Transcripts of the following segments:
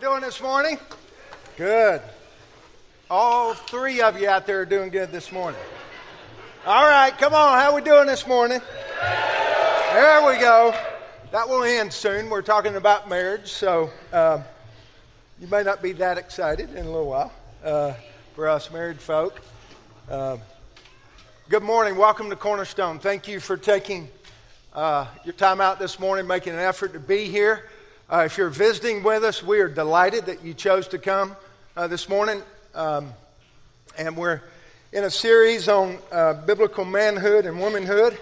doing this morning? Good. All three of you out there are doing good this morning. All right, come on. How we doing this morning? There we go. That will end soon. We're talking about marriage, so um, you may not be that excited in a little while uh, for us married folk. Uh, good morning. Welcome to Cornerstone. Thank you for taking uh, your time out this morning, making an effort to be here. Uh, if you're visiting with us, we are delighted that you chose to come uh, this morning. Um, and we're in a series on uh, biblical manhood and womanhood.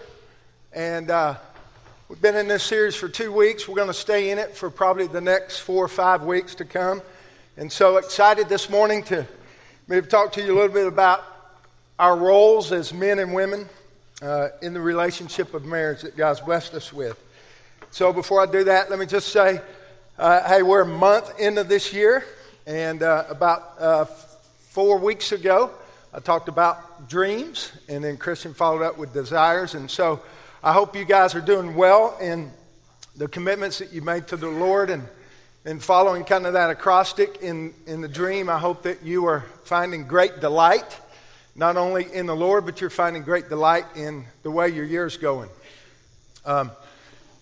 And uh, we've been in this series for two weeks. We're going to stay in it for probably the next four or five weeks to come. And so excited this morning to maybe talk to you a little bit about our roles as men and women uh, in the relationship of marriage that God's blessed us with. So before I do that, let me just say uh, hey, we're a month into this year, and uh, about uh, four weeks ago, I talked about dreams, and then Christian followed up with desires. And so I hope you guys are doing well in the commitments that you made to the Lord and, and following kind of that acrostic in, in the dream. I hope that you are finding great delight, not only in the Lord, but you're finding great delight in the way your year's going. Um,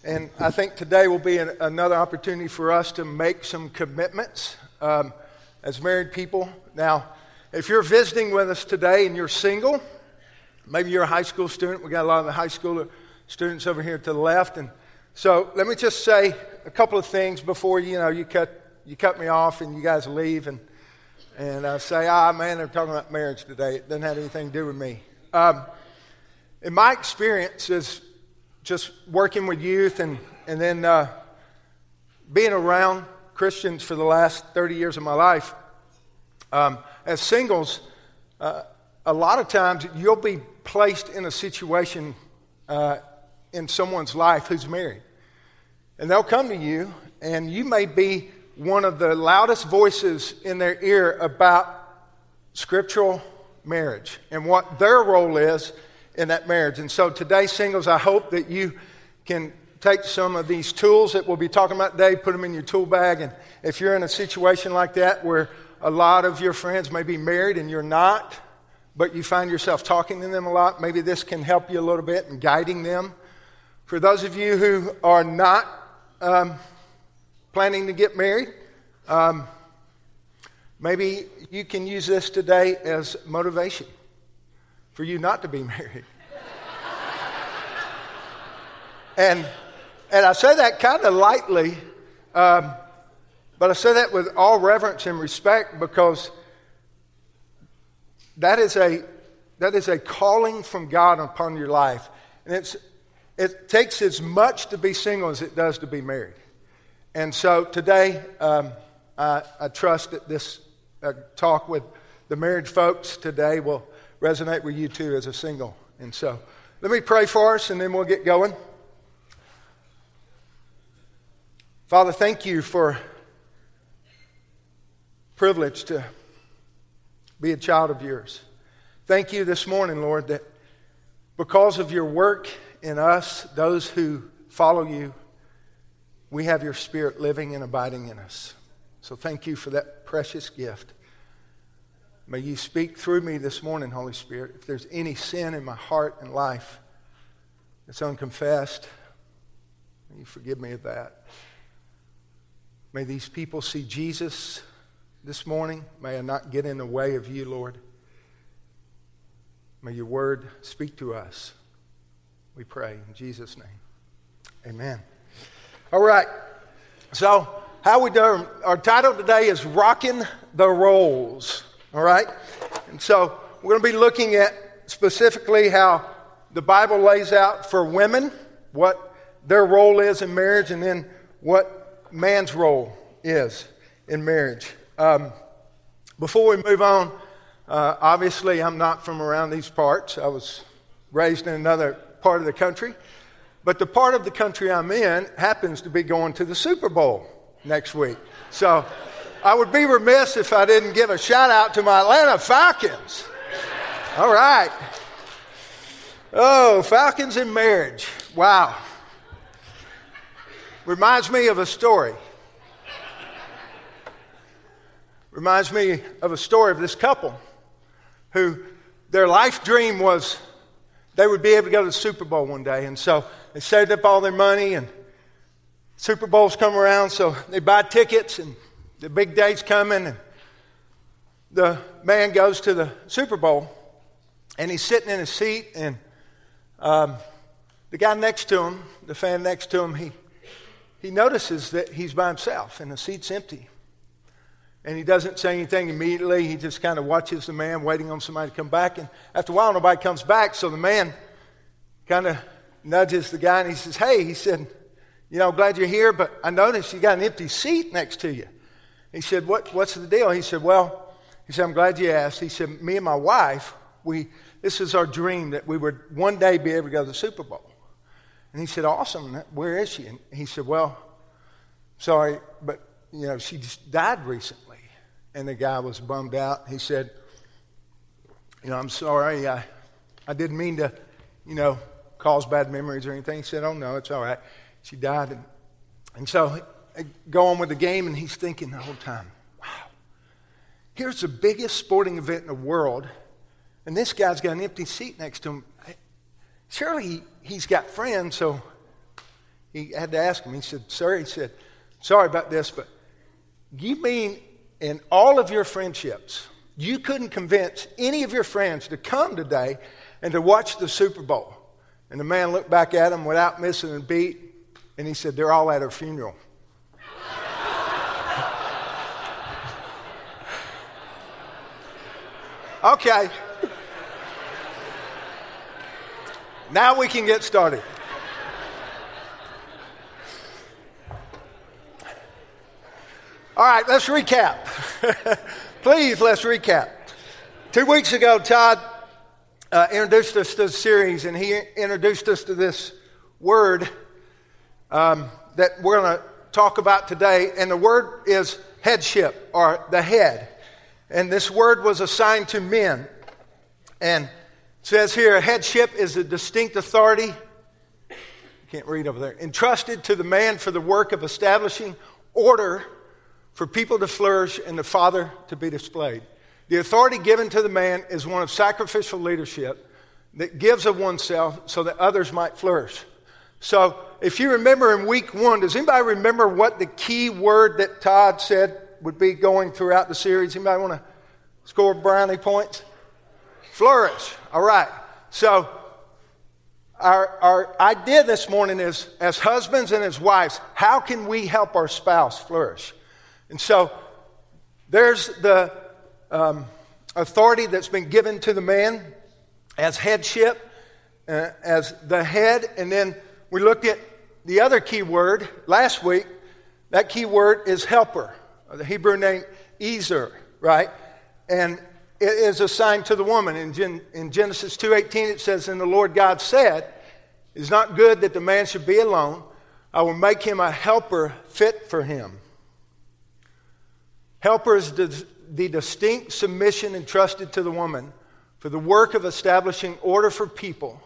and I think today will be an, another opportunity for us to make some commitments um, as married people. Now, if you're visiting with us today and you're single, maybe you're a high school student. We got a lot of the high school students over here to the left. And so let me just say a couple of things before you know you cut you cut me off and you guys leave and and uh, say, ah, man, they're talking about marriage today. It doesn't have anything to do with me. Um, in my experience as just working with youth and, and then uh, being around Christians for the last 30 years of my life, um, as singles, uh, a lot of times you'll be placed in a situation uh, in someone's life who's married. And they'll come to you, and you may be one of the loudest voices in their ear about scriptural marriage and what their role is in that marriage. And so today, singles, I hope that you can take some of these tools that we'll be talking about today, put them in your tool bag. And if you're in a situation like that where a lot of your friends may be married and you're not, but you find yourself talking to them a lot, maybe this can help you a little bit in guiding them. For those of you who are not um, planning to get married, um, maybe you can use this today as motivation for you not to be married. and, and I say that kind of lightly, um, but I say that with all reverence and respect because that is a, that is a calling from God upon your life. And it's, it takes as much to be single as it does to be married. And so today, um, I, I, trust that this uh, talk with the married folks today will resonate with you too as a single. And so let me pray for us and then we'll get going. Father, thank you for privilege to be a child of yours. Thank you this morning, Lord, that because of your work in us, those who follow you, we have your spirit living and abiding in us. So thank you for that precious gift. May you speak through me this morning, Holy Spirit. If there's any sin in my heart and life that's unconfessed, may you forgive me of that. May these people see Jesus this morning. May I not get in the way of you, Lord. May your word speak to us. We pray in Jesus' name. Amen. All right. So, how we doing? Our title today is Rocking the Roles. All right? And so we're going to be looking at specifically how the Bible lays out for women what their role is in marriage and then what man's role is in marriage. Um, before we move on, uh, obviously I'm not from around these parts. I was raised in another part of the country. But the part of the country I'm in happens to be going to the Super Bowl next week. So I would be remiss if I didn't give a shout out to my Atlanta Falcons. All right. Oh, Falcons in marriage. Wow. Reminds me of a story. reminds me of a story of this couple who their life dream was they would be able to go to the Super Bowl one day. And so they saved up all their money, and Super Bowl's come around, so they buy tickets, and the big day's coming, and the man goes to the Super Bowl, and he's sitting in his seat, and um, the guy next to him, the fan next to him, he, he notices that he's by himself and the seat's empty. And he doesn't say anything immediately. He just kind of watches the man waiting on somebody to come back. And after a while, nobody comes back. So the man kind of nudges the guy and he says, Hey, he said, You know, glad you're here, but I noticed you got an empty seat next to you. He said, what, What's the deal? He said, Well, he said, I'm glad you asked. He said, Me and my wife, we, this is our dream that we would one day be able to go to the Super Bowl. And he said, Awesome. Where is she? And he said, Well, sorry, but, you know, she just died recently. And the guy was bummed out. He said, You know, I'm sorry. I, I didn't mean to, you know, cause bad memories or anything. He said, Oh, no, it's all right. She died. And, and so I go on with the game, and he's thinking the whole time, Wow, here's the biggest sporting event in the world, and this guy's got an empty seat next to him. Surely he's got friends, so he had to ask him. He said, Sir, he said, Sorry about this, but you mean in all of your friendships, you couldn't convince any of your friends to come today and to watch the Super Bowl. And the man looked back at him without missing a beat, and he said, They're all at her funeral. Okay. Now we can get started. All right, let's recap. Please, let's recap. Two weeks ago, Todd uh, introduced us to the series, and he introduced us to this word um, that we're going to talk about today. And the word is headship, or the head. And this word was assigned to men. And says here, headship is a distinct authority. Can't read over there. Entrusted to the man for the work of establishing order for people to flourish and the Father to be displayed. The authority given to the man is one of sacrificial leadership that gives of oneself so that others might flourish. So, if you remember in week one, does anybody remember what the key word that Todd said would be going throughout the series? Anybody want to score brownie points? Flourish. All right. So, our, our idea this morning is as husbands and as wives, how can we help our spouse flourish? And so there's the um, authority that's been given to the man as headship, uh, as the head. And then we looked at the other key word last week. That key word is helper, the Hebrew name Ezer, right? And it is assigned to the woman. In, Gen- in Genesis 2.18 it says, And the Lord God said, It is not good that the man should be alone. I will make him a helper fit for him. Helper is the distinct submission entrusted to the woman for the work of establishing order for people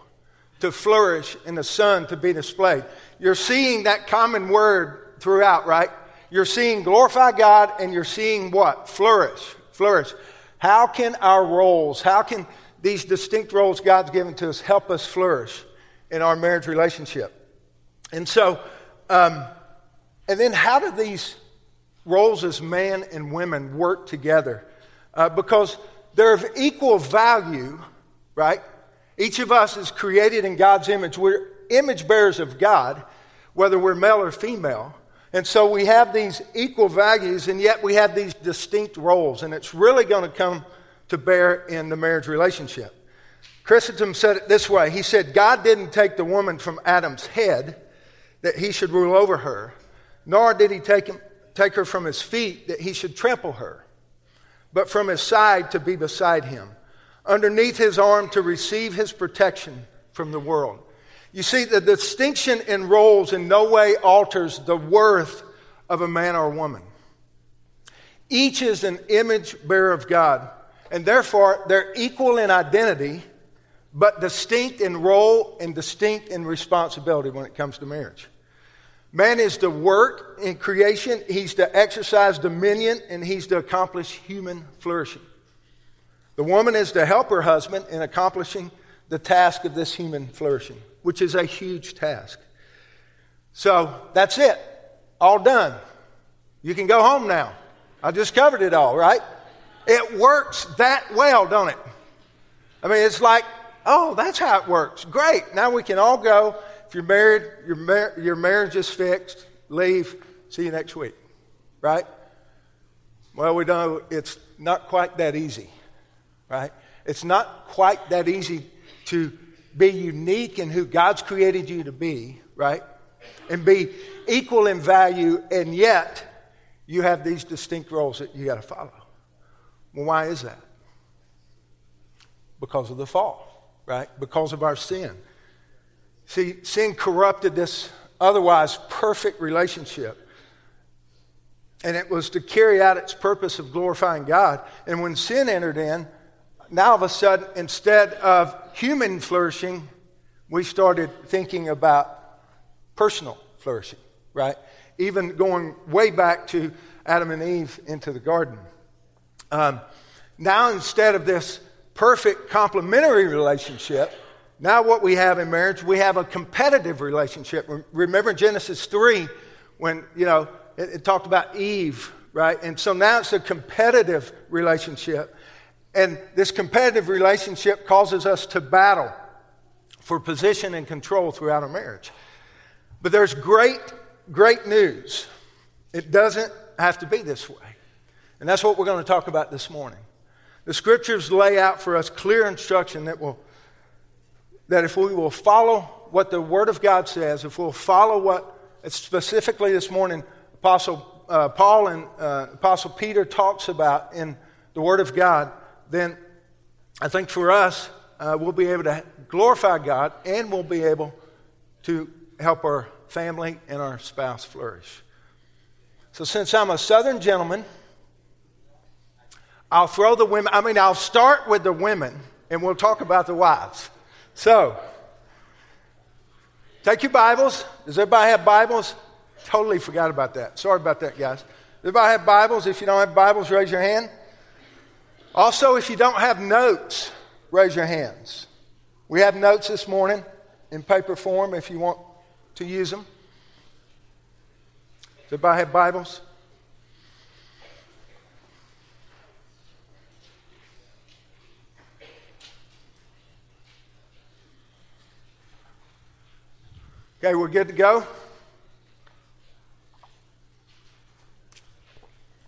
to flourish and the son to be displayed. You're seeing that common word throughout, right? You're seeing glorify God and you're seeing what? Flourish. Flourish. How can our roles, how can these distinct roles God's given to us help us flourish in our marriage relationship? And so, um, and then how do these roles as man and women work together uh, because they're of equal value, right? Each of us is created in God's image. We're image bearers of God, whether we're male or female. And so we have these equal values, and yet we have these distinct roles. And it's really going to come to bear in the marriage relationship. Chrysostom said it this way He said, God didn't take the woman from Adam's head that he should rule over her, nor did he take him, take her from his feet that he should trample her, but from his side to be beside him, underneath his arm to receive his protection from the world. You see, the distinction in roles in no way alters the worth of a man or a woman. Each is an image bearer of God, and therefore they're equal in identity, but distinct in role and distinct in responsibility when it comes to marriage. Man is to work in creation, he's to exercise dominion, and he's to accomplish human flourishing. The woman is to help her husband in accomplishing the task of this human flourishing, which is a huge task. So that's it. All done. You can go home now. I just covered it all, right? It works that well, don't it? I mean, it's like, oh, that's how it works. Great. Now we can all go. If you're married, your, mar- your marriage is fixed. Leave. See you next week. Right? Well, we don't know it's not quite that easy. Right? It's not quite that easy to be unique in who God's created you to be, right? And be equal in value, and yet you have these distinct roles that you got to follow. Well, why is that? Because of the fall, right? Because of our sin. See, sin corrupted this otherwise perfect relationship. And it was to carry out its purpose of glorifying God. And when sin entered in, now of a sudden, instead of human flourishing, we started thinking about personal flourishing, right? Even going way back to Adam and Eve into the garden. Um, now, instead of this perfect complementary relationship, now what we have in marriage, we have a competitive relationship. Remember Genesis 3 when, you know, it, it talked about Eve, right? And so now it's a competitive relationship. And this competitive relationship causes us to battle for position and control throughout our marriage. But there's great, great news. It doesn't have to be this way. And that's what we're going to talk about this morning. The scriptures lay out for us clear instruction that will that if we will follow what the Word of God says, if we'll follow what specifically this morning Apostle uh, Paul and uh, Apostle Peter talks about in the Word of God, then I think for us, uh, we'll be able to glorify God and we'll be able to help our family and our spouse flourish. So, since I'm a Southern gentleman, I'll throw the women, I mean, I'll start with the women and we'll talk about the wives. So, take your Bibles. Does everybody have Bibles? Totally forgot about that. Sorry about that, guys. Does everybody have Bibles? If you don't have Bibles, raise your hand. Also, if you don't have notes, raise your hands. We have notes this morning in paper form if you want to use them. Does everybody have Bibles? Okay, we're good to go?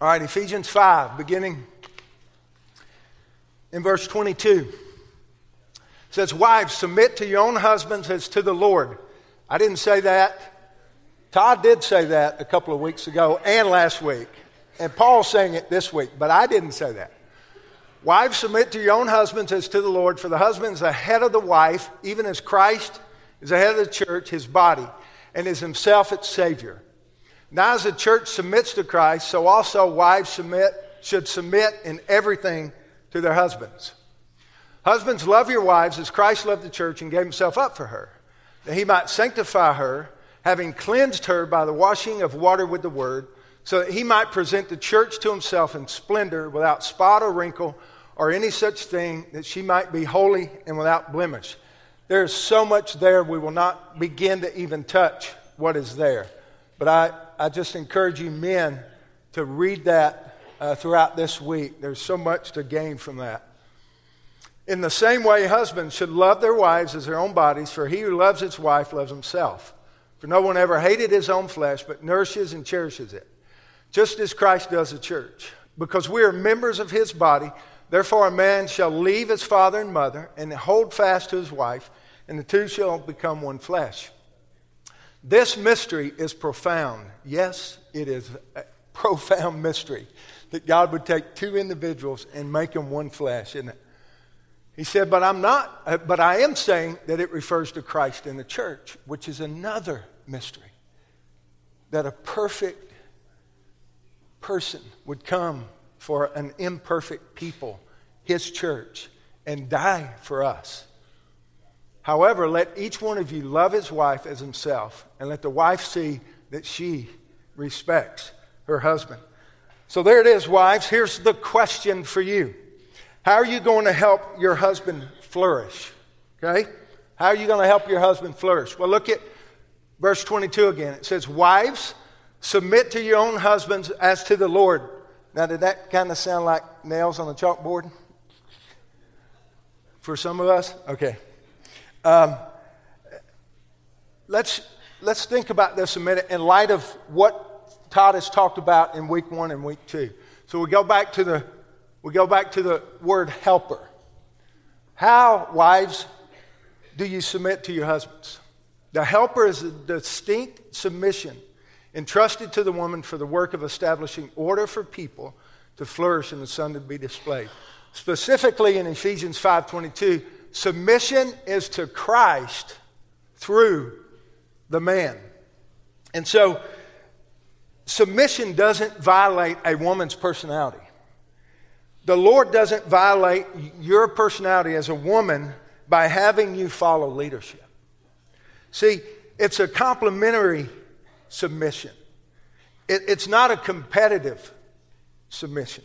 All right, Ephesians 5, beginning in verse 22. It says, Wives, submit to your own husbands as to the Lord. I didn't say that. Todd did say that a couple of weeks ago and last week. And Paul's saying it this week, but I didn't say that. Wives, submit to your own husbands as to the Lord, for the husband is the head of the wife, even as Christ is the head of the church, his body, and is himself its Savior. Now, as the church submits to Christ, so also wives submit, should submit in everything to their husbands. Husbands, love your wives as Christ loved the church and gave himself up for her, that he might sanctify her, having cleansed her by the washing of water with the word, so that he might present the church to himself in splendor, without spot or wrinkle or any such thing, that she might be holy and without blemish. There's so much there, we will not begin to even touch what is there. But I, I just encourage you, men, to read that uh, throughout this week. There's so much to gain from that. In the same way, husbands should love their wives as their own bodies, for he who loves his wife loves himself. For no one ever hated his own flesh, but nourishes and cherishes it, just as Christ does the church. Because we are members of his body, Therefore, a man shall leave his father and mother and hold fast to his wife, and the two shall become one flesh. This mystery is profound. Yes, it is a profound mystery that God would take two individuals and make them one flesh, isn't it? He said, but I'm not, uh, but I am saying that it refers to Christ in the church, which is another mystery. That a perfect person would come for an imperfect people, his church, and die for us. However, let each one of you love his wife as himself, and let the wife see that she respects her husband. So there it is, wives. Here's the question for you How are you going to help your husband flourish? Okay? How are you going to help your husband flourish? Well, look at verse 22 again. It says, Wives, submit to your own husbands as to the Lord. Now, did that kind of sound like nails on a chalkboard? For some of us? Okay. Um, let's, let's think about this a minute in light of what Todd has talked about in week one and week two. So we go back to the, we go back to the word helper. How, wives, do you submit to your husbands? The helper is a distinct submission entrusted to the woman for the work of establishing order for people to flourish and the son to be displayed. Specifically in Ephesians 5:22, submission is to Christ through the man. And so submission doesn't violate a woman's personality. The Lord doesn't violate your personality as a woman by having you follow leadership. See, it's a complementary submission. It, it's not a competitive submission.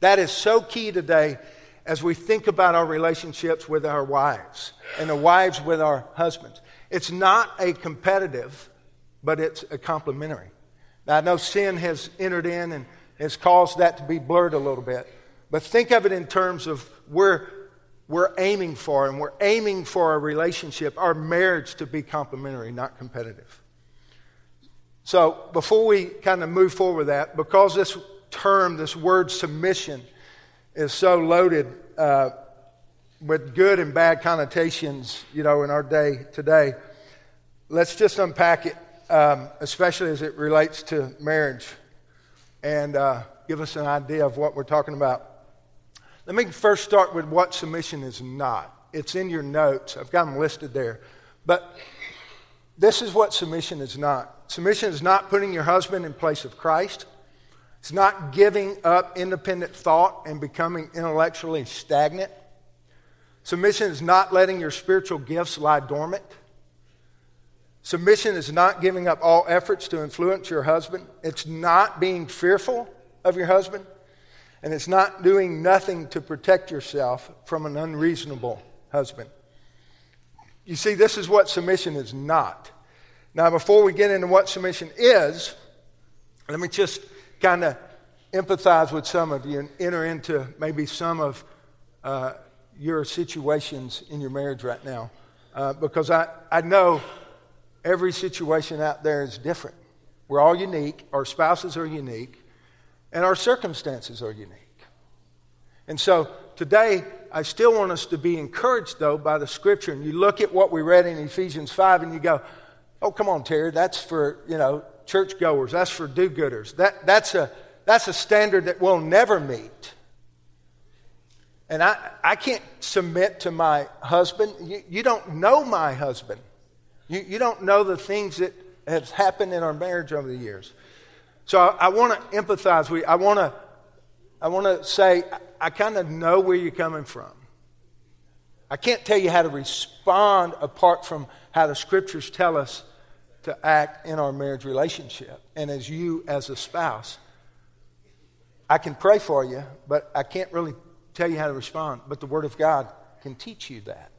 That is so key today as we think about our relationships with our wives and the wives with our husbands. It's not a competitive, but it's a complementary. Now, I know sin has entered in and has caused that to be blurred a little bit, but think of it in terms of where we're aiming for, and we're aiming for a relationship, our marriage to be complementary, not competitive. So, before we kind of move forward with that, because this term, this word submission, is so loaded uh, with good and bad connotations, you know, in our day today, let's just unpack it, um, especially as it relates to marriage, and uh, give us an idea of what we're talking about. Let me first start with what submission is not. It's in your notes, I've got them listed there. But this is what submission is not submission is not putting your husband in place of Christ. It's not giving up independent thought and becoming intellectually stagnant. Submission is not letting your spiritual gifts lie dormant. Submission is not giving up all efforts to influence your husband. It's not being fearful of your husband. And it's not doing nothing to protect yourself from an unreasonable husband. You see, this is what submission is not. Now, before we get into what submission is, let me just kind of empathize with some of you and enter into maybe some of uh, your situations in your marriage right now. Uh, because I, I know every situation out there is different. We're all unique, our spouses are unique, and our circumstances are unique. And so today, I still want us to be encouraged, though, by the scripture. And you look at what we read in Ephesians 5 and you go, oh, come on, Terry, that's for, you know, churchgoers, that's for do gooders. That, that's, a, that's a standard that we'll never meet. And I, I can't submit to my husband. You, you don't know my husband. You, you don't know the things that have happened in our marriage over the years. So I, I want to empathize with you. I want to I want to say, I kind of know where you're coming from. I can't tell you how to respond apart from how the scriptures tell us to act in our marriage relationship and as you as a spouse. I can pray for you, but I can't really tell you how to respond. But the Word of God can teach you that.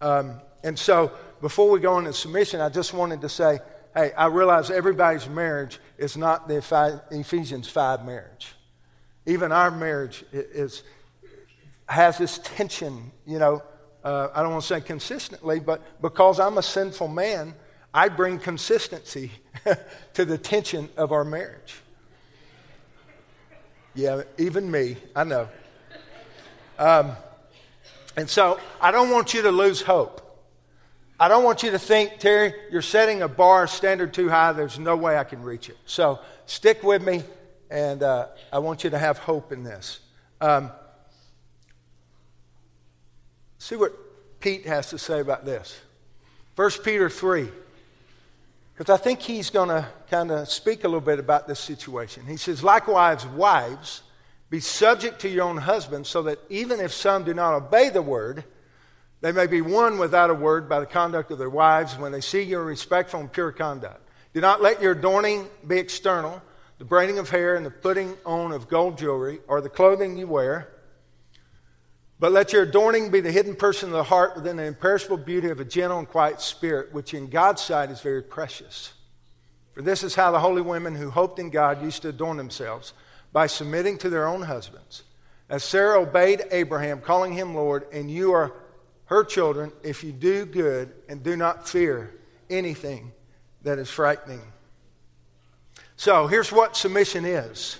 Um, and so, before we go into submission, I just wanted to say, hey, I realize everybody's marriage is not the Ephesians 5 marriage. Even our marriage is, has this tension, you know. Uh, I don't want to say consistently, but because I'm a sinful man, I bring consistency to the tension of our marriage. Yeah, even me, I know. Um, and so I don't want you to lose hope. I don't want you to think, Terry, you're setting a bar standard too high. There's no way I can reach it. So stick with me and uh, I want you to have hope in this. Um, see what Pete has to say about this. 1 Peter 3, because I think he's going to kind of speak a little bit about this situation. He says, Likewise, wives, be subject to your own husbands, so that even if some do not obey the word, they may be won without a word by the conduct of their wives when they see your respectful and pure conduct. Do not let your adorning be external, the braiding of hair and the putting on of gold jewelry, or the clothing you wear. But let your adorning be the hidden person of the heart within the imperishable beauty of a gentle and quiet spirit, which in God's sight is very precious. For this is how the holy women who hoped in God used to adorn themselves by submitting to their own husbands. As Sarah obeyed Abraham, calling him Lord, and you are her children if you do good and do not fear anything that is frightening. So here's what submission is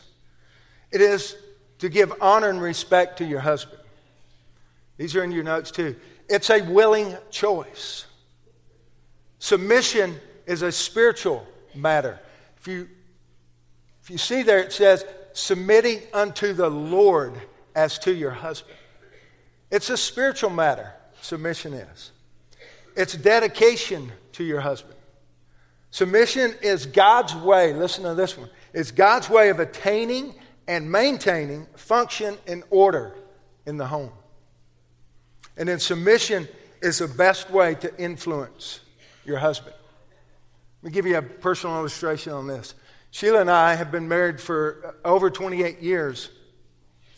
it is to give honor and respect to your husband. These are in your notes too. It's a willing choice. Submission is a spiritual matter. If you, if you see there, it says, submitting unto the Lord as to your husband. It's a spiritual matter, submission is. It's dedication to your husband. Submission is God's way, listen to this one, it's God's way of attaining and maintaining function and order in the home. And then submission is the best way to influence your husband. Let me give you a personal illustration on this. Sheila and I have been married for uh, over 28 years,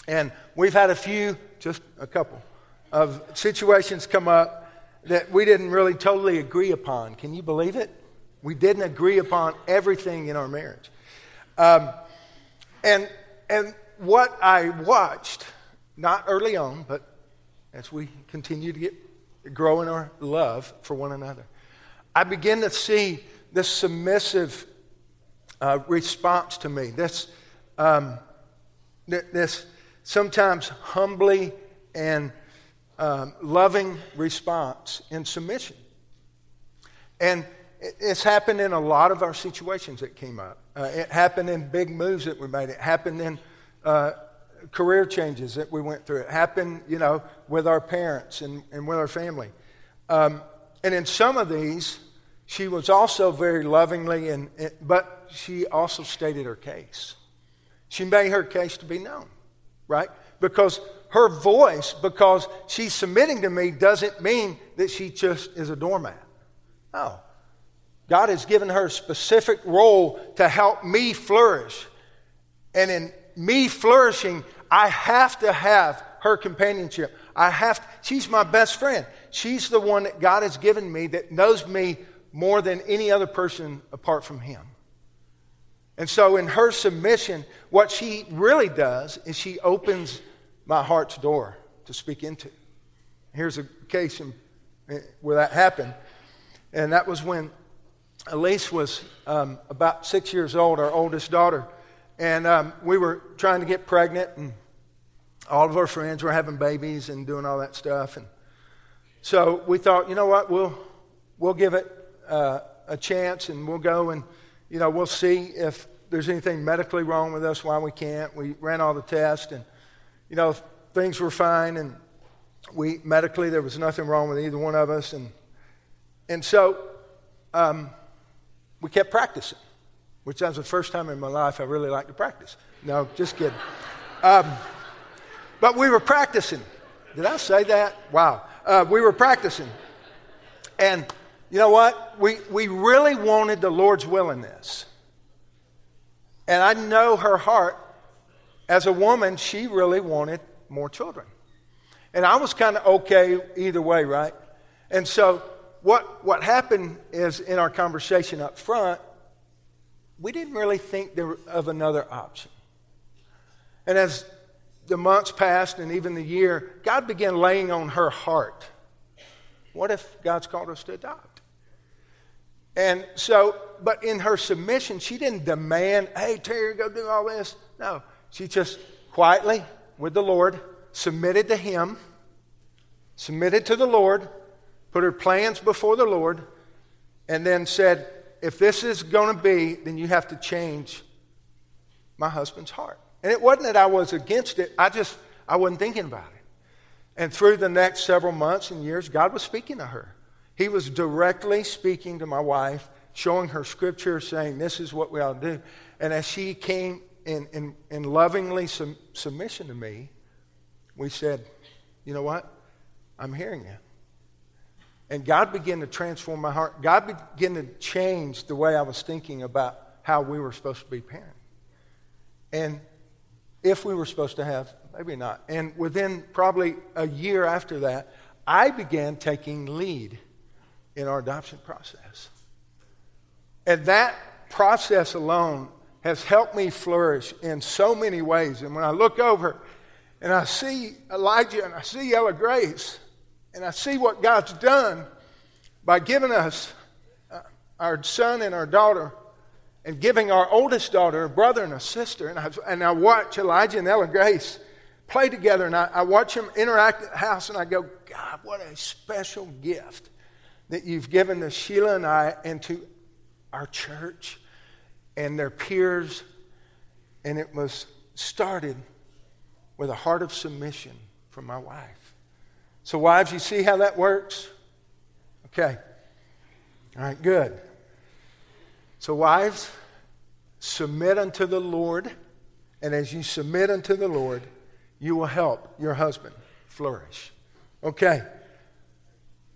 and we've had a few, just a couple, of situations come up that we didn't really totally agree upon. Can you believe it? We didn't agree upon everything in our marriage. Um, and, and what I watched, not early on, but as we continue to get grow in our love for one another, I begin to see this submissive uh, response to me, this, um, this sometimes humbly and um, loving response in submission. And it's happened in a lot of our situations that came up. Uh, it happened in big moves that we made. It happened in uh, career changes that we went through. It happened, you know, with our parents and, and with our family. Um, and in some of these, she was also very lovingly, and, but she also stated her case. She made her case to be known, right? Because her voice, because she's submitting to me, doesn't mean that she just is a doormat. No. God has given her a specific role to help me flourish. And in me flourishing, I have to have her companionship. I have to, she's my best friend. She's the one that God has given me that knows me more than any other person apart from him. And so, in her submission, what she really does is she opens my heart's door to speak into. Here's a case in, where that happened, and that was when Elise was um, about six years old, our oldest daughter, and um, we were trying to get pregnant, and all of our friends were having babies and doing all that stuff, and so we thought, you know what, we'll we'll give it uh, a chance and we'll go and, you know, we'll see if there's anything medically wrong with us, why we can't. We ran all the tests and, you know, things were fine and we medically there was nothing wrong with either one of us and and so um, we kept practicing which was the first time in my life i really liked to practice no just kidding um, but we were practicing did i say that wow uh, we were practicing and you know what? We, we really wanted the Lord's will in this. And I know her heart. As a woman, she really wanted more children. And I was kind of okay either way, right? And so what, what happened is in our conversation up front, we didn't really think there, of another option. And as the months passed and even the year, God began laying on her heart. What if God's called us to adopt? And so, but in her submission, she didn't demand, hey, Terry, go do all this. No, she just quietly, with the Lord, submitted to Him, submitted to the Lord, put her plans before the Lord, and then said, if this is going to be, then you have to change my husband's heart. And it wasn't that I was against it, I just, I wasn't thinking about it. And through the next several months and years, God was speaking to her. He was directly speaking to my wife, showing her scripture, saying, This is what we ought to do. And as she came in, in, in lovingly sum, submission to me, we said, You know what? I'm hearing you. And God began to transform my heart. God began to change the way I was thinking about how we were supposed to be parenting. And if we were supposed to have, maybe not. And within probably a year after that, I began taking lead in our adoption process. And that process alone has helped me flourish in so many ways. And when I look over and I see Elijah and I see Ella Grace and I see what God's done by giving us uh, our son and our daughter and giving our oldest daughter a brother and a sister. And I, and I watch Elijah and Ella Grace play together and I, I watch them interact at the house and I go, God, what a special gift that you've given to Sheila and I and to our church and their peers. And it was started with a heart of submission from my wife. So, wives, you see how that works? Okay. All right, good. So, wives, submit unto the Lord. And as you submit unto the Lord, you will help your husband flourish. Okay.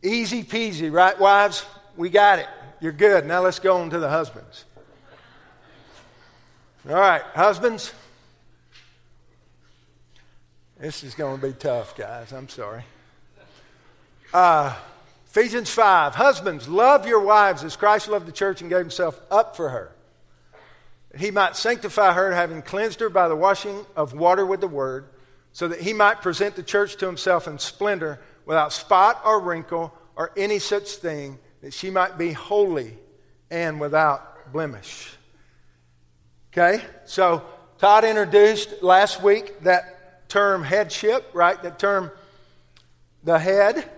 Easy peasy, right, wives? We got it. You're good. Now let's go on to the husbands. All right, husbands. This is going to be tough, guys. I'm sorry. Uh, Ephesians 5. Husbands, love your wives as Christ loved the church and gave himself up for her. He might sanctify her, having cleansed her by the washing of water with the word, so that he might present the church to himself in splendor without spot or wrinkle or any such thing, that she might be holy and without blemish. Okay? So, Todd introduced last week that term headship, right? That term, the head.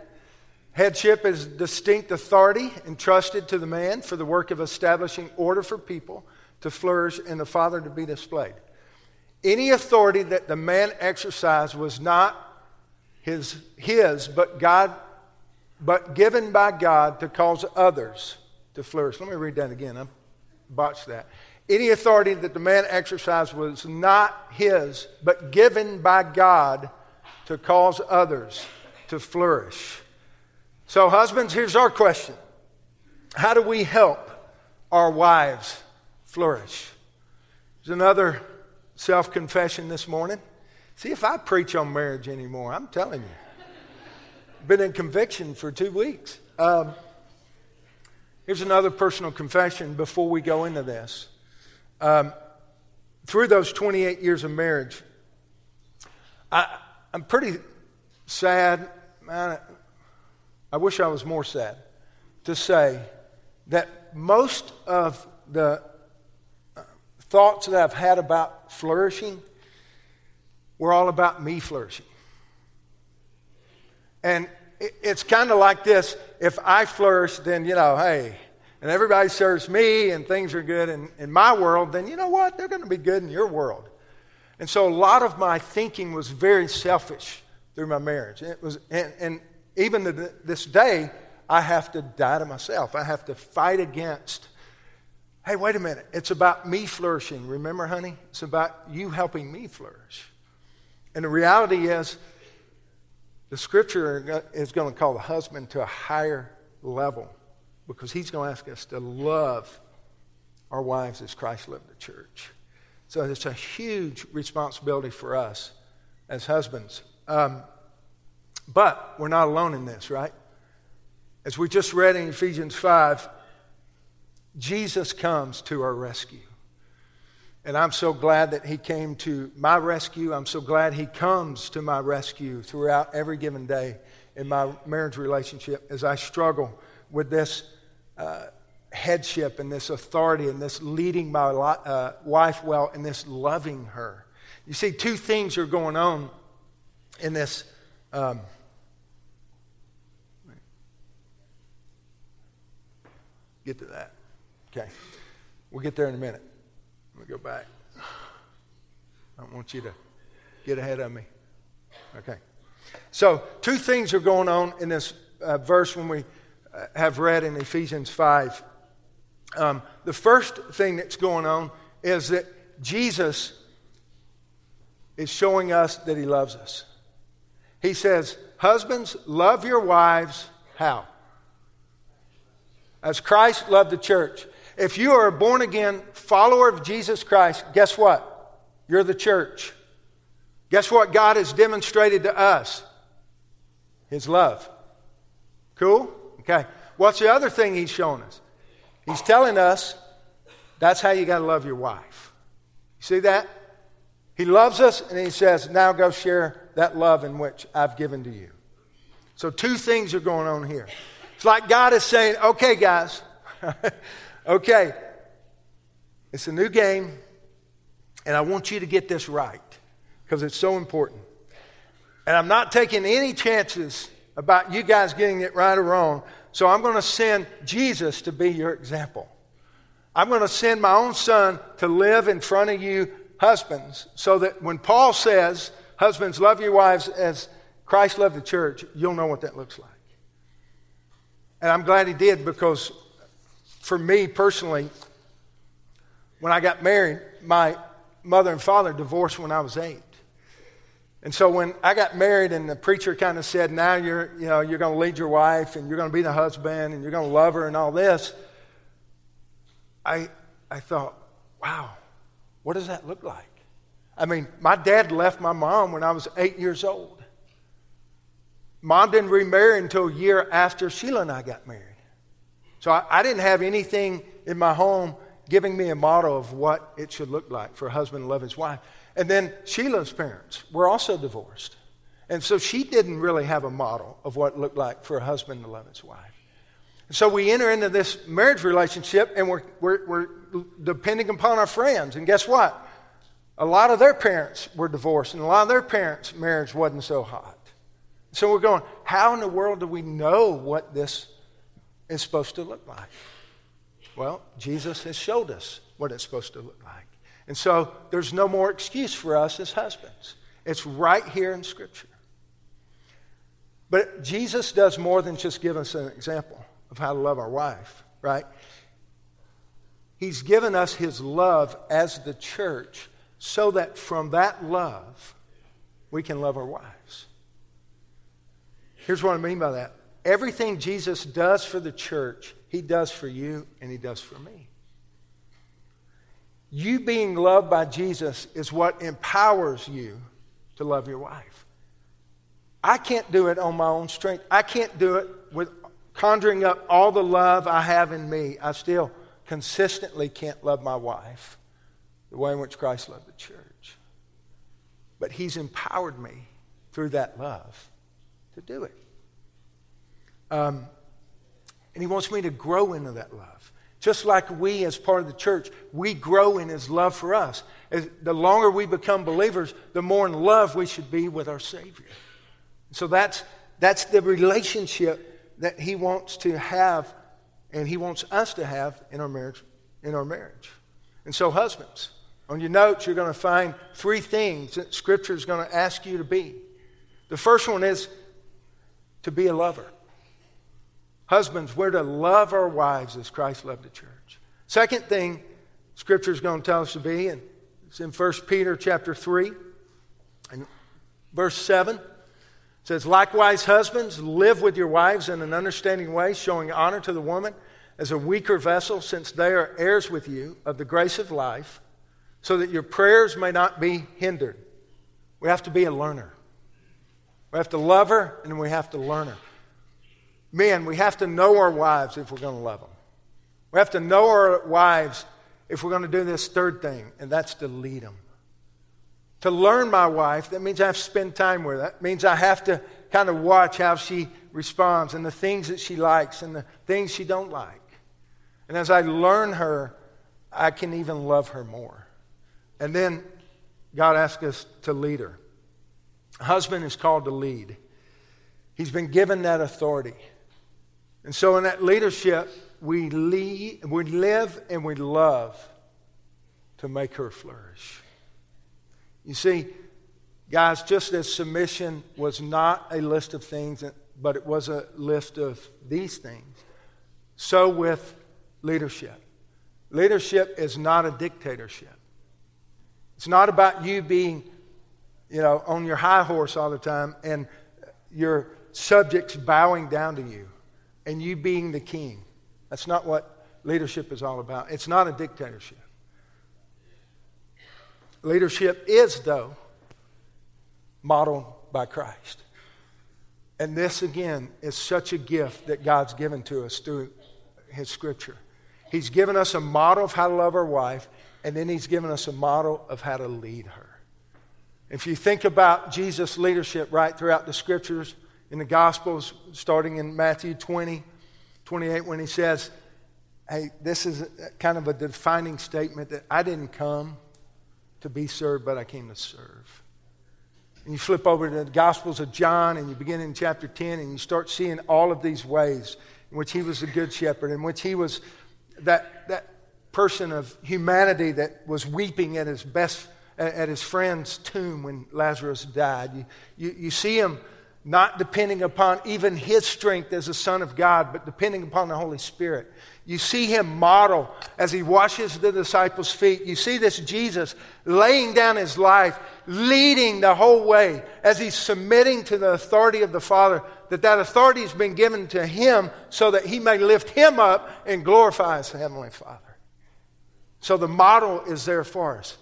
Headship is distinct authority entrusted to the man for the work of establishing order for people to flourish and the father to be displayed. Any authority that the man exercised was not his, his but God, but given by God to cause others to flourish. Let me read that again. I botched that. Any authority that the man exercised was not his, but given by God to cause others to flourish. So, husbands, here's our question How do we help our wives flourish? There's another self confession this morning. See if I preach on marriage anymore. I'm telling you. Been in conviction for two weeks. Um, here's another personal confession before we go into this. Um, through those 28 years of marriage, I, I'm pretty sad. I wish I was more sad to say that most of the uh, thoughts that I've had about flourishing we're all about me flourishing. And it's kind of like this if I flourish, then, you know, hey, and everybody serves me and things are good in, in my world, then you know what? They're going to be good in your world. And so a lot of my thinking was very selfish through my marriage. It was, and, and even to this day, I have to die to myself. I have to fight against, hey, wait a minute. It's about me flourishing. Remember, honey? It's about you helping me flourish. And the reality is, the scripture is going to call the husband to a higher level because he's going to ask us to love our wives as Christ loved the church. So it's a huge responsibility for us as husbands. Um, but we're not alone in this, right? As we just read in Ephesians 5, Jesus comes to our rescue. And I'm so glad that he came to my rescue. I'm so glad he comes to my rescue throughout every given day in my marriage relationship as I struggle with this uh, headship and this authority and this leading my uh, wife well and this loving her. You see, two things are going on in this. Um, get to that. Okay. We'll get there in a minute. Let me go back. I don't want you to get ahead of me. Okay. So, two things are going on in this uh, verse when we have read in Ephesians 5. Um, the first thing that's going on is that Jesus is showing us that he loves us. He says, Husbands, love your wives. How? as Christ loved the church. If you are a born again follower of Jesus Christ, guess what? You're the church. Guess what God has demonstrated to us? His love. Cool? Okay. What's the other thing He's showing us? He's telling us that's how you got to love your wife. You see that? He loves us and He says, now go share that love in which I've given to you. So, two things are going on here. It's like God is saying, okay, guys, okay, it's a new game, and I want you to get this right because it's so important. And I'm not taking any chances about you guys getting it right or wrong, so I'm going to send Jesus to be your example. I'm going to send my own son to live in front of you, husbands, so that when Paul says, Husbands, love your wives as Christ loved the church, you'll know what that looks like. And I'm glad he did because for me personally, when I got married, my mother and father divorced when I was eight. And so when I got married and the preacher kind of said, now you're, you know, you're going to lead your wife and you're going to be the husband and you're going to love her and all this, I, I thought, wow, what does that look like? I mean, my dad left my mom when I was eight years old. Mom didn't remarry until a year after Sheila and I got married. So I, I, didn't have anything in my home giving me a model of what it should look like for a husband to love his wife. And then Sheila's parents were also divorced. And so she didn't really have a model of what it looked like for a husband to love his wife. And so we enter into this marriage relationship and we're, we're, we're depending upon our friends. And guess what? A lot of their parents were divorced, and a lot of their parents' marriage wasn't so hot. So we're going, how in the world do we know what this is supposed to look like? Well, Jesus has showed us what it's supposed to look like. And so there's no more excuse for us as husbands. It's right here in Scripture. But Jesus does more than just give us an example of how to love our wife, right? He's given us his love as the church so that from that love we can love our wives. Here's what I mean by that everything Jesus does for the church, he does for you and he does for me. You being loved by Jesus is what empowers you to love your wife. I can't do it on my own strength. I can't do it with conjuring up all the love I have in me. I still consistently can't love my wife the way in which Christ loved the church. But He's empowered me through that love to do it. Um, and He wants me to grow into that love. Just like we, as part of the church, we grow in His love for us. As, the longer we become believers, the more in love we should be with our Savior. So that's, that's the relationship that He wants to have and He wants us to have in our marriage. In our marriage. And so, husbands, on your notes, you're going to find three things that Scripture is going to ask you to be. The first one is to be a lover. Husbands, we're to love our wives as Christ loved the church. Second thing Scripture is going to tell us to be, and it's in 1 Peter chapter 3 and verse 7. It says, Likewise, husbands, live with your wives in an understanding way, showing honor to the woman as a weaker vessel, since they are heirs with you of the grace of life so that your prayers may not be hindered. We have to be a learner. We have to love her and we have to learn her. Men, we have to know our wives if we're going to love them. We have to know our wives if we're going to do this third thing, and that's to lead them. To learn my wife, that means I have to spend time with her. That means I have to kind of watch how she responds and the things that she likes and the things she don't like. And as I learn her, I can even love her more. And then God asks us to lead her. A husband is called to lead, he's been given that authority. And so, in that leadership, we, lead, we live and we love to make her flourish. You see, guys, just as submission was not a list of things, but it was a list of these things, so with leadership. Leadership is not a dictatorship. It's not about you being, you know, on your high horse all the time and your subjects bowing down to you and you being the king. That's not what leadership is all about. It's not a dictatorship. Leadership is, though, modeled by Christ. And this, again, is such a gift that God's given to us through His Scripture. He's given us a model of how to love our wife, and then He's given us a model of how to lead her. If you think about Jesus' leadership right throughout the Scriptures, in the Gospels, starting in Matthew 20, 28, when He says, Hey, this is kind of a defining statement that I didn't come to be served, but I came to serve. And you flip over to the Gospels of John and you begin in chapter 10 and you start seeing all of these ways in which he was a good shepherd, in which he was that, that person of humanity that was weeping at his best at his friend's tomb when Lazarus died. You, you, you see him not depending upon even his strength as a son of God, but depending upon the Holy Spirit. You see him model as he washes the disciples' feet. You see this Jesus laying down his life, leading the whole way as he's submitting to the authority of the Father, that that authority has been given to him so that he may lift him up and glorify his heavenly Father. So the model is there for us.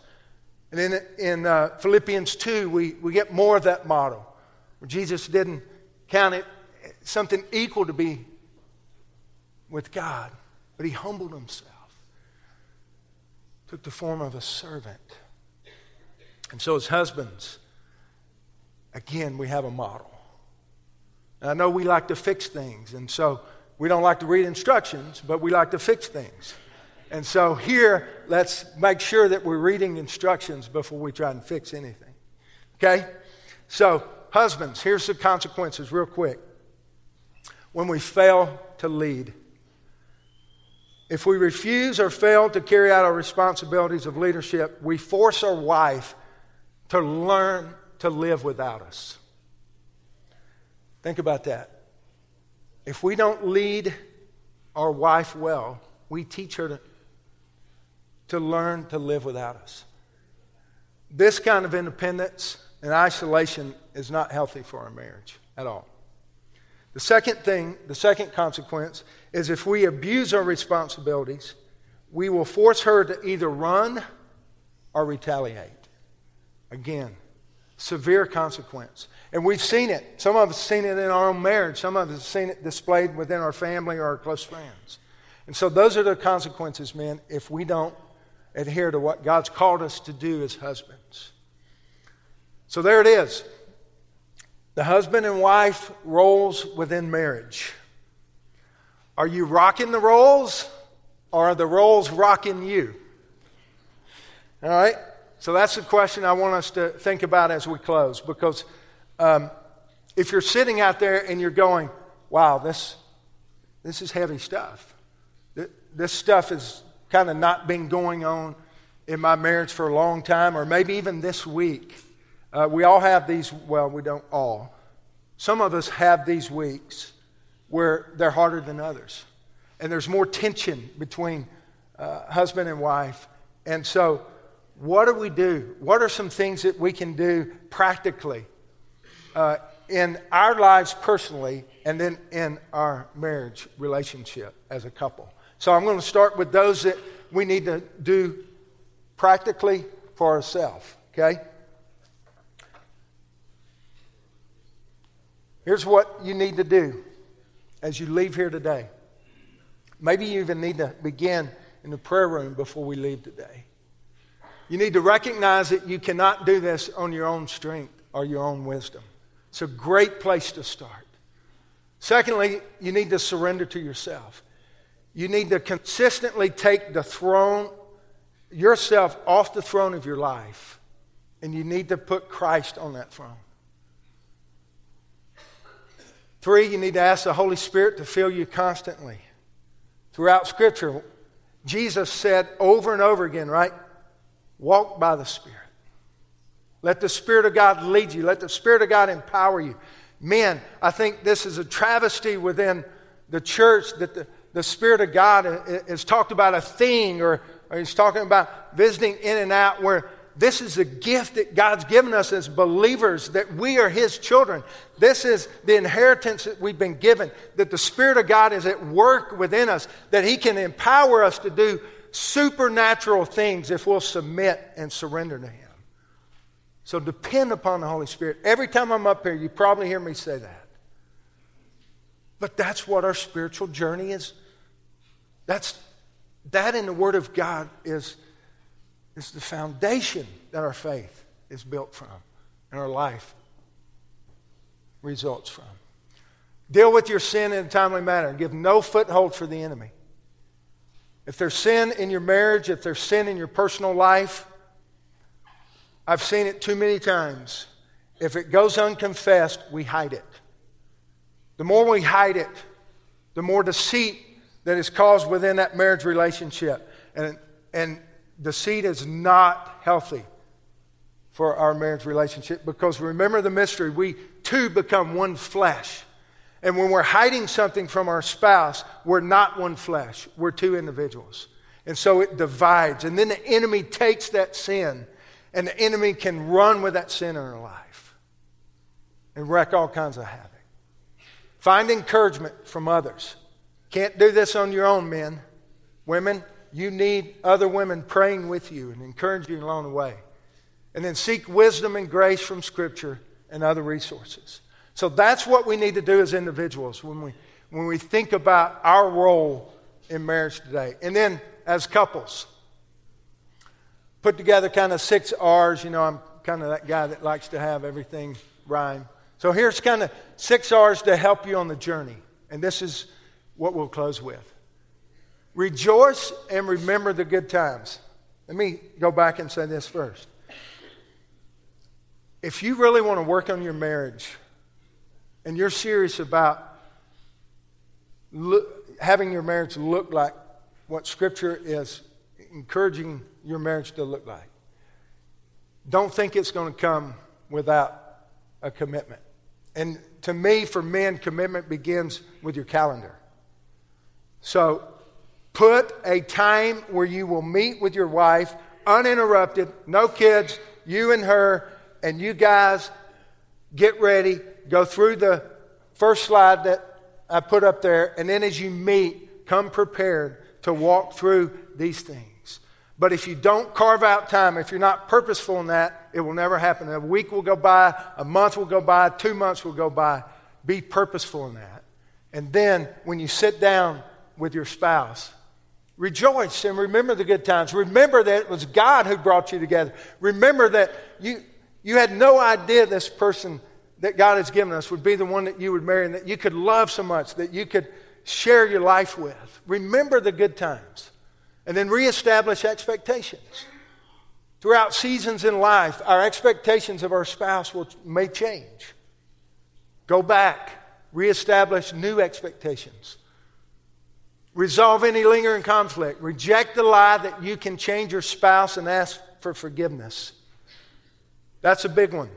And in, in uh, Philippians 2, we, we get more of that model. Jesus didn't count it something equal to be with God. But he humbled himself, took the form of a servant. And so, as husbands, again, we have a model. I know we like to fix things, and so we don't like to read instructions, but we like to fix things. And so, here, let's make sure that we're reading instructions before we try and fix anything. Okay? So, husbands, here's the consequences, real quick. When we fail to lead, if we refuse or fail to carry out our responsibilities of leadership, we force our wife to learn to live without us. Think about that. If we don't lead our wife well, we teach her to, to learn to live without us. This kind of independence and isolation is not healthy for our marriage at all. The second thing, the second consequence, is if we abuse our responsibilities, we will force her to either run or retaliate. Again, severe consequence. And we've seen it. Some of us seen it in our own marriage. Some of us have seen it displayed within our family or our close friends. And so those are the consequences, men, if we don't adhere to what God's called us to do as husbands. So there it is. The husband and wife roles within marriage. Are you rocking the roles or are the roles rocking you? All right? So that's the question I want us to think about as we close because um, if you're sitting out there and you're going, wow, this, this is heavy stuff. This stuff has kind of not been going on in my marriage for a long time, or maybe even this week. Uh, we all have these, well, we don't all. Some of us have these weeks where they're harder than others. And there's more tension between uh, husband and wife. And so, what do we do? What are some things that we can do practically uh, in our lives personally and then in our marriage relationship as a couple? So, I'm going to start with those that we need to do practically for ourselves, okay? Here's what you need to do as you leave here today. Maybe you even need to begin in the prayer room before we leave today. You need to recognize that you cannot do this on your own strength or your own wisdom. It's a great place to start. Secondly, you need to surrender to yourself. You need to consistently take the throne, yourself off the throne of your life, and you need to put Christ on that throne. Three, you need to ask the Holy Spirit to fill you constantly. Throughout Scripture, Jesus said over and over again, right? Walk by the Spirit. Let the Spirit of God lead you. Let the Spirit of God empower you. Men, I think this is a travesty within the church that the, the Spirit of God is talked about a thing or, or he's talking about visiting in and out where This is a gift that God's given us as believers that we are His children. This is the inheritance that we've been given, that the Spirit of God is at work within us, that He can empower us to do supernatural things if we'll submit and surrender to Him. So depend upon the Holy Spirit. Every time I'm up here, you probably hear me say that. But that's what our spiritual journey is. That's that in the Word of God is is the foundation that our faith is built from and our life results from. Deal with your sin in a timely manner. And give no foothold for the enemy. If there's sin in your marriage, if there's sin in your personal life, I've seen it too many times. If it goes unconfessed, we hide it. The more we hide it, the more deceit that is caused within that marriage relationship. And, and deceit is not healthy for our marriage relationship because remember the mystery, we two become one flesh. And when we're hiding something from our spouse, we're not one flesh, we're two individuals. And so it divides. And then the enemy takes that sin, and the enemy can run with that sin in our life and wreak all kinds of havoc. Find encouragement from others. Can't do this on your own, men. Women, you need other women praying with you and encouraging you along the way. And then seek wisdom and grace from Scripture and other resources. So that's what we need to do as individuals when we, when we think about our role in marriage today. And then as couples, put together kind of six R's. You know, I'm kind of that guy that likes to have everything rhyme. So here's kind of six R's to help you on the journey. And this is what we'll close with. Rejoice and remember the good times. Let me go back and say this first. If you really want to work on your marriage and you're serious about look, having your marriage look like what Scripture is encouraging your marriage to look like, don't think it's going to come without a commitment. And to me, for men, commitment begins with your calendar. So Put a time where you will meet with your wife uninterrupted, no kids, you and her, and you guys get ready, go through the first slide that I put up there, and then as you meet, come prepared to walk through these things. But if you don't carve out time, if you're not purposeful in that, it will never happen. A week will go by, a month will go by, two months will go by. Be purposeful in that. And then when you sit down with your spouse, Rejoice and remember the good times. Remember that it was God who brought you together. Remember that you, you had no idea this person that God has given us would be the one that you would marry and that you could love so much, that you could share your life with. Remember the good times. And then reestablish expectations. Throughout seasons in life, our expectations of our spouse will, may change. Go back, reestablish new expectations. Resolve any lingering conflict. Reject the lie that you can change your spouse and ask for forgiveness. That's a big one.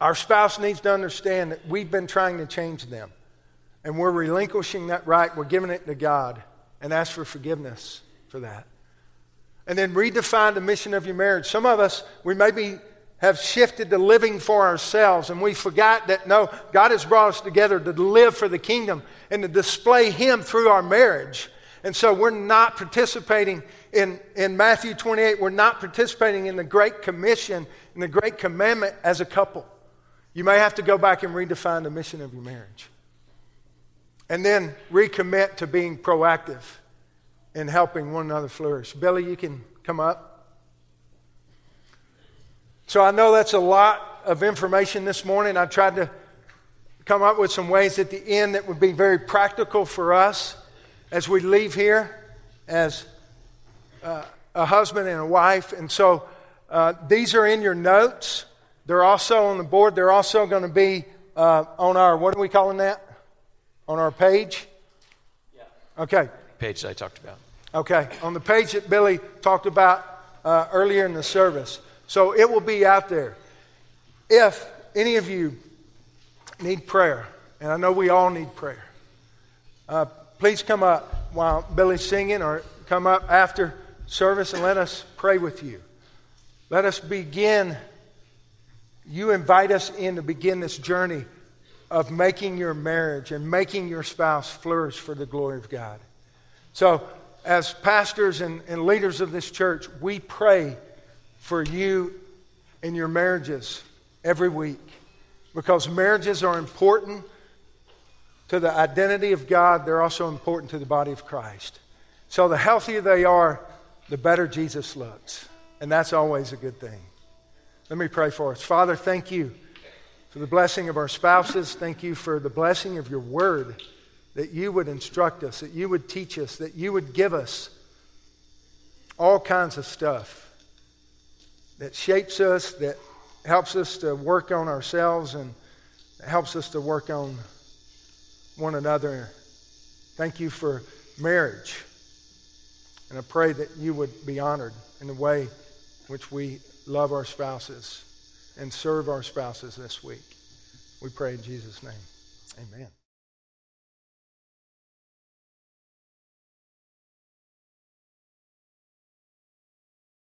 Our spouse needs to understand that we've been trying to change them. And we're relinquishing that right. We're giving it to God and ask for forgiveness for that. And then redefine the mission of your marriage. Some of us, we may be have shifted to living for ourselves and we forgot that no, God has brought us together to live for the kingdom and to display Him through our marriage. And so we're not participating in, in Matthew 28, we're not participating in the Great Commission and the Great Commandment as a couple. You may have to go back and redefine the mission of your marriage. And then recommit to being proactive in helping one another flourish. Billy, you can come up. So I know that's a lot of information this morning. I tried to come up with some ways at the end that would be very practical for us as we leave here as uh, a husband and a wife. And so uh, these are in your notes. They're also on the board. They're also going to be uh, on our, what are we calling that? On our page? Yeah. Okay. Page that I talked about. Okay. On the page that Billy talked about uh, earlier in the service. So it will be out there. If any of you need prayer, and I know we all need prayer, uh, please come up while Billy's singing or come up after service and let us pray with you. Let us begin. You invite us in to begin this journey of making your marriage and making your spouse flourish for the glory of God. So, as pastors and, and leaders of this church, we pray for you and your marriages every week because marriages are important to the identity of God, they're also important to the body of Christ. So the healthier they are, the better Jesus looks. And that's always a good thing. Let me pray for us. Father, thank you for the blessing of our spouses. Thank you for the blessing of your word, that you would instruct us, that you would teach us, that you would give us all kinds of stuff that shapes us, that helps us to work on ourselves, and helps us to work on one another. Thank you for marriage. And I pray that you would be honored in the way which we love our spouses and serve our spouses this week. We pray in Jesus' name. Amen.